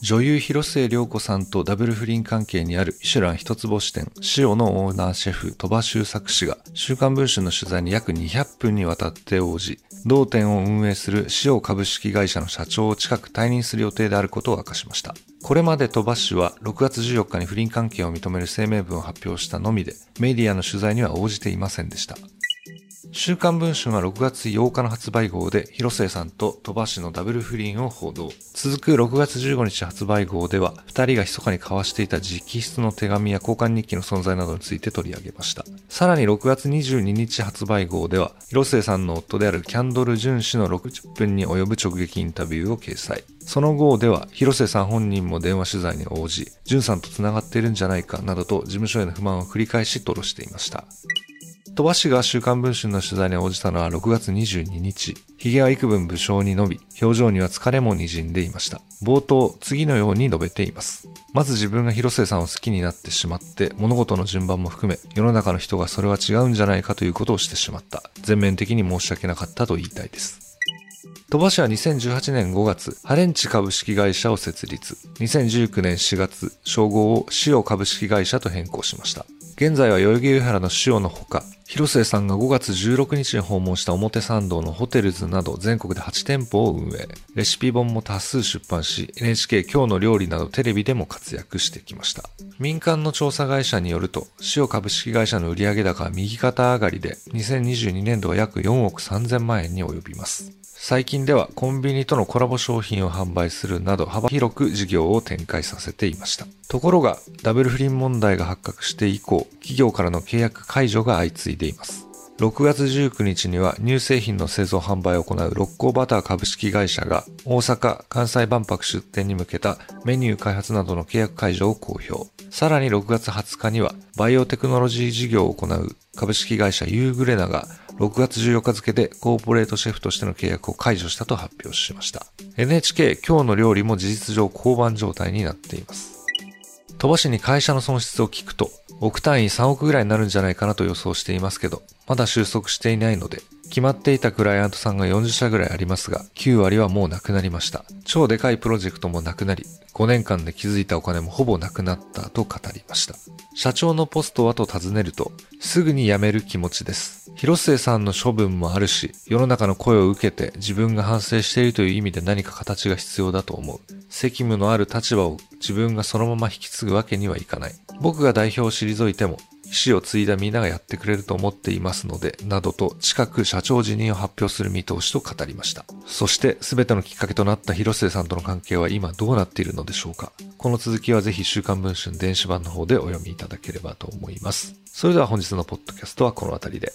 女優広末涼子さんとダブル不倫関係にあるミシュラン一つ星店、塩のオーナーシェフ、鳥羽周作氏が、週刊文春の取材に約200分にわたって応じ、同店を運営する塩株式会社の社長を近く退任する予定であることを明かしました。これまで鳥羽氏は6月14日に不倫関係を認める声明文を発表したのみで、メディアの取材には応じていませんでした。週刊文春は6月8日の発売号で広末さんと鳥羽氏のダブル不倫を報道。続く6月15日発売号では、二人が密かに交わしていた直筆の手紙や交換日記の存在などについて取り上げました。さらに6月22日発売号では、広末さんの夫であるキャンドル・ジュン氏の60分に及ぶ直撃インタビューを掲載。その号では、広瀬さん本人も電話取材に応じ、ジュンさんと繋がっているんじゃないかなどと事務所への不満を繰り返し吐露していました。鳥羽氏が週刊文春の取材に応じたのは6月22日。髭は幾分武将に伸び、表情には疲れも滲んでいました。冒頭、次のように述べています。まず自分が広末さんを好きになってしまって、物事の順番も含め、世の中の人がそれは違うんじゃないかということをしてしまった。全面的に申し訳なかったと言いたいです。鳥羽氏は2018年5月、ハレンチ株式会社を設立。2019年4月、称号を塩株式会社と変更しました。現在は代々木上原の塩のほか、広末さんが5月16日に訪問した表参道のホテルズなど全国で8店舗を運営。レシピ本も多数出版し、NHK 今日の料理などテレビでも活躍してきました。民間の調査会社によると、塩株式会社の売上高は右肩上がりで、2022年度は約4億3000万円に及びます。最近ではコンビニとのコラボ商品を販売するなど幅広く事業を展開させていました。ところが、ダブル不倫問題が発覚して以降、企業からの契約解除が相次いでいます。6月19日には乳製品の製造販売を行う六甲バター株式会社が大阪・関西万博出店に向けたメニュー開発などの契約解除を公表。さらに6月20日にはバイオテクノロジー事業を行う株式会社ユーグレナが6月14日付でコーポレートシェフとしての契約を解除したと発表しました。NHK 今日の料理も事実上交番状態になっています。鳥羽市に会社の損失を聞くと、億単位3億ぐらいになるんじゃないかなと予想していますけど、まだ収束していないので、決まっていたクライアントさんが40社ぐらいありますが、9割はもうなくなりました。超でかいプロジェクトもなくなり、5年間で築いたお金もほぼなくなったと語りました。社長のポストはと尋ねると、すぐに辞める気持ちです。広末さんの処分もあるし、世の中の声を受けて自分が反省しているという意味で何か形が必要だと思う。責務のある立場を自分がそのまま引き継ぐわけにはいかない。僕が代表を退いても、意思を継いだみんながやってくれると思っていますので、などと近く社長辞任を発表する見通しと語りました。そして全てのきっかけとなった広末さんとの関係は今どうなっているのでしょうかこの続きはぜひ週刊文春電子版の方でお読みいただければと思います。それでは本日のポッドキャストはこの辺りで。